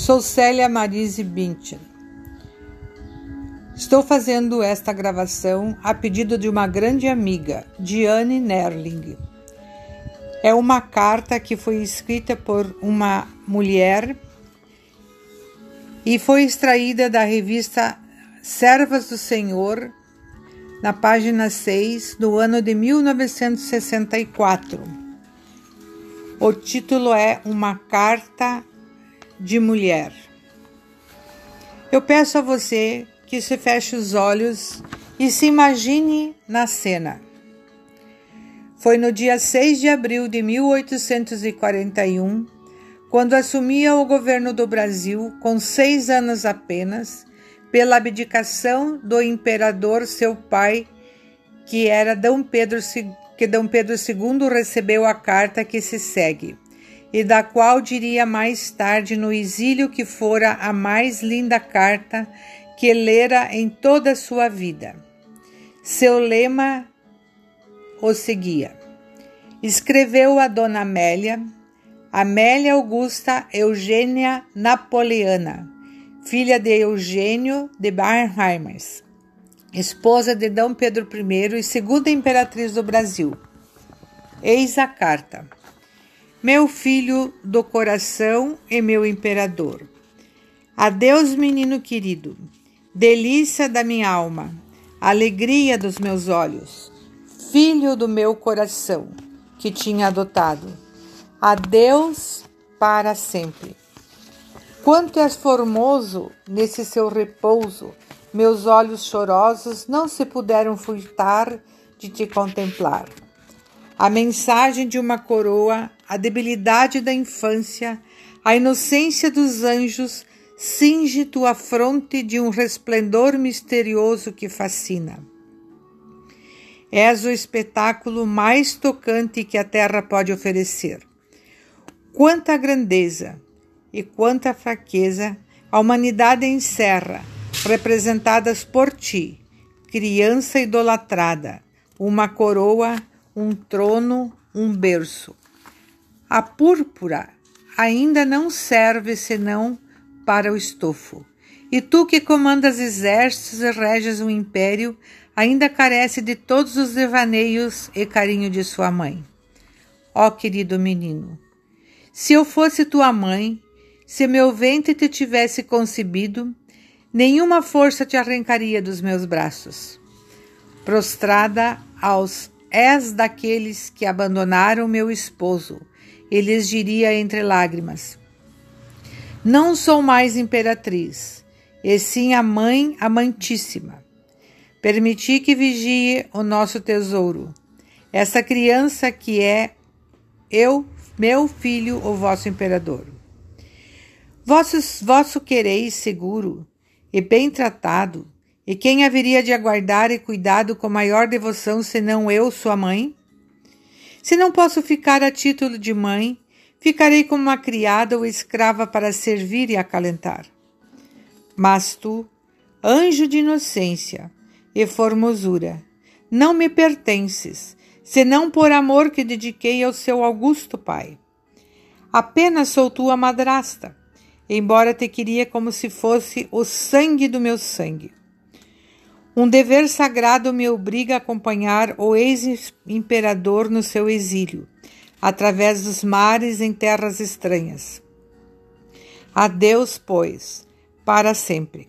Sou Célia Marise Bintin. Estou fazendo esta gravação a pedido de uma grande amiga, Diane Nerling. É uma carta que foi escrita por uma mulher e foi extraída da revista Servas do Senhor, na página 6, do ano de 1964. O título é Uma Carta de mulher. Eu peço a você que se feche os olhos e se imagine na cena. Foi no dia 6 de abril de 1841, quando assumia o governo do Brasil, com seis anos apenas, pela abdicação do imperador seu pai, que era Dom Pedro, que Dom Pedro II recebeu a carta que se segue e da qual diria mais tarde no exílio que fora a mais linda carta que lera em toda a sua vida. Seu lema o seguia. Escreveu a Dona Amélia, Amélia Augusta Eugênia Napoleana, filha de Eugênio de Barnheimers, esposa de D. Pedro I e segunda imperatriz do Brasil. Eis a carta meu filho do coração e meu imperador. Adeus, menino querido, delícia da minha alma, alegria dos meus olhos, filho do meu coração, que tinha adotado. Adeus para sempre. Quanto és formoso nesse seu repouso, meus olhos chorosos não se puderam furtar de te contemplar. A mensagem de uma coroa a debilidade da infância, a inocência dos anjos, cinge tua fronte de um resplendor misterioso que fascina. És o espetáculo mais tocante que a terra pode oferecer. Quanta grandeza e quanta fraqueza a humanidade encerra, representadas por ti, criança idolatrada, uma coroa, um trono, um berço. A púrpura ainda não serve senão para o estofo. E tu que comandas exércitos e reges um império, ainda carece de todos os devaneios e carinho de sua mãe. Ó querido menino, se eu fosse tua mãe, se meu ventre te tivesse concebido, nenhuma força te arrancaria dos meus braços. Prostrada aos és daqueles que abandonaram meu esposo, e lhes diria entre lágrimas: Não sou mais imperatriz, e sim a mãe amantíssima. Permiti que vigie o nosso tesouro, essa criança que é eu, meu filho, o vosso imperador. Vossos, vosso quereis seguro e bem tratado, e quem haveria de aguardar e cuidado com maior devoção senão eu, sua mãe? Se não posso ficar a título de mãe, ficarei como uma criada ou escrava para servir e acalentar. Mas tu, anjo de inocência e formosura, não me pertences, senão por amor que dediquei ao seu augusto pai. Apenas sou tua madrasta, embora te queria como se fosse o sangue do meu sangue. Um dever sagrado me obriga a acompanhar o ex-imperador no seu exílio, através dos mares em terras estranhas. Adeus, pois, para sempre.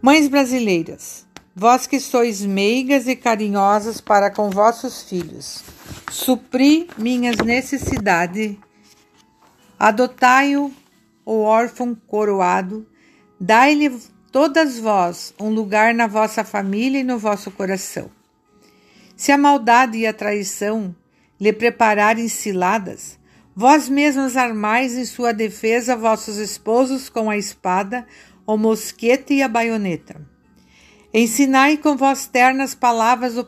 Mães brasileiras, vós que sois meigas e carinhosas para com vossos filhos, supri minhas necessidades, adotai-o, o órfão coroado, dai-lhe todas vós um lugar na vossa família e no vosso coração. Se a maldade e a traição lhe prepararem ciladas, vós mesmos armais em sua defesa vossos esposos com a espada, o mosquete e a baioneta. Ensinai com vós ternas palavras o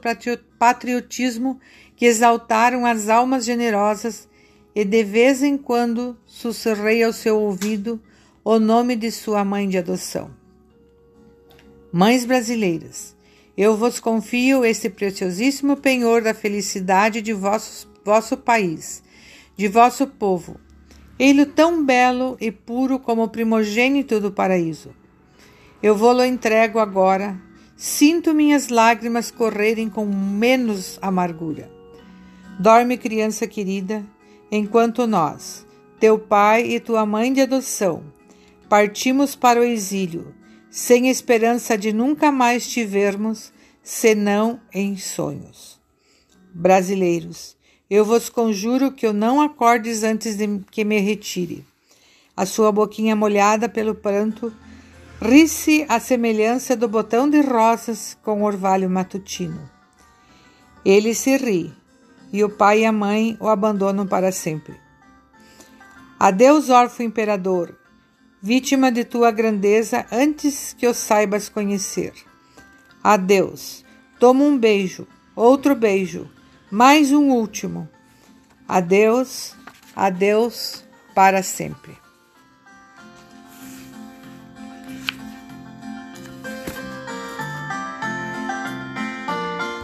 patriotismo que exaltaram as almas generosas, e de vez em quando sussurrei ao seu ouvido o nome de sua mãe de adoção. Mães brasileiras, eu vos confio este preciosíssimo penhor da felicidade de vosso, vosso país, de vosso povo. Ele tão belo e puro como o primogênito do paraíso. Eu vou-lo entrego agora, sinto minhas lágrimas correrem com menos amargura. Dorme, criança querida, enquanto nós, teu pai e tua mãe de adoção, partimos para o exílio, sem esperança de nunca mais te vermos, senão em sonhos. Brasileiros, eu vos conjuro que eu não acordes antes de que me retire. A sua boquinha molhada pelo pranto ri-se à semelhança do botão de rosas com orvalho matutino. Ele se ri, e o pai e a mãe o abandonam para sempre. Adeus, órfão imperador, vítima de tua grandeza antes que o saibas conhecer. Adeus, toma um beijo, outro beijo, mais um último. Adeus, adeus para sempre.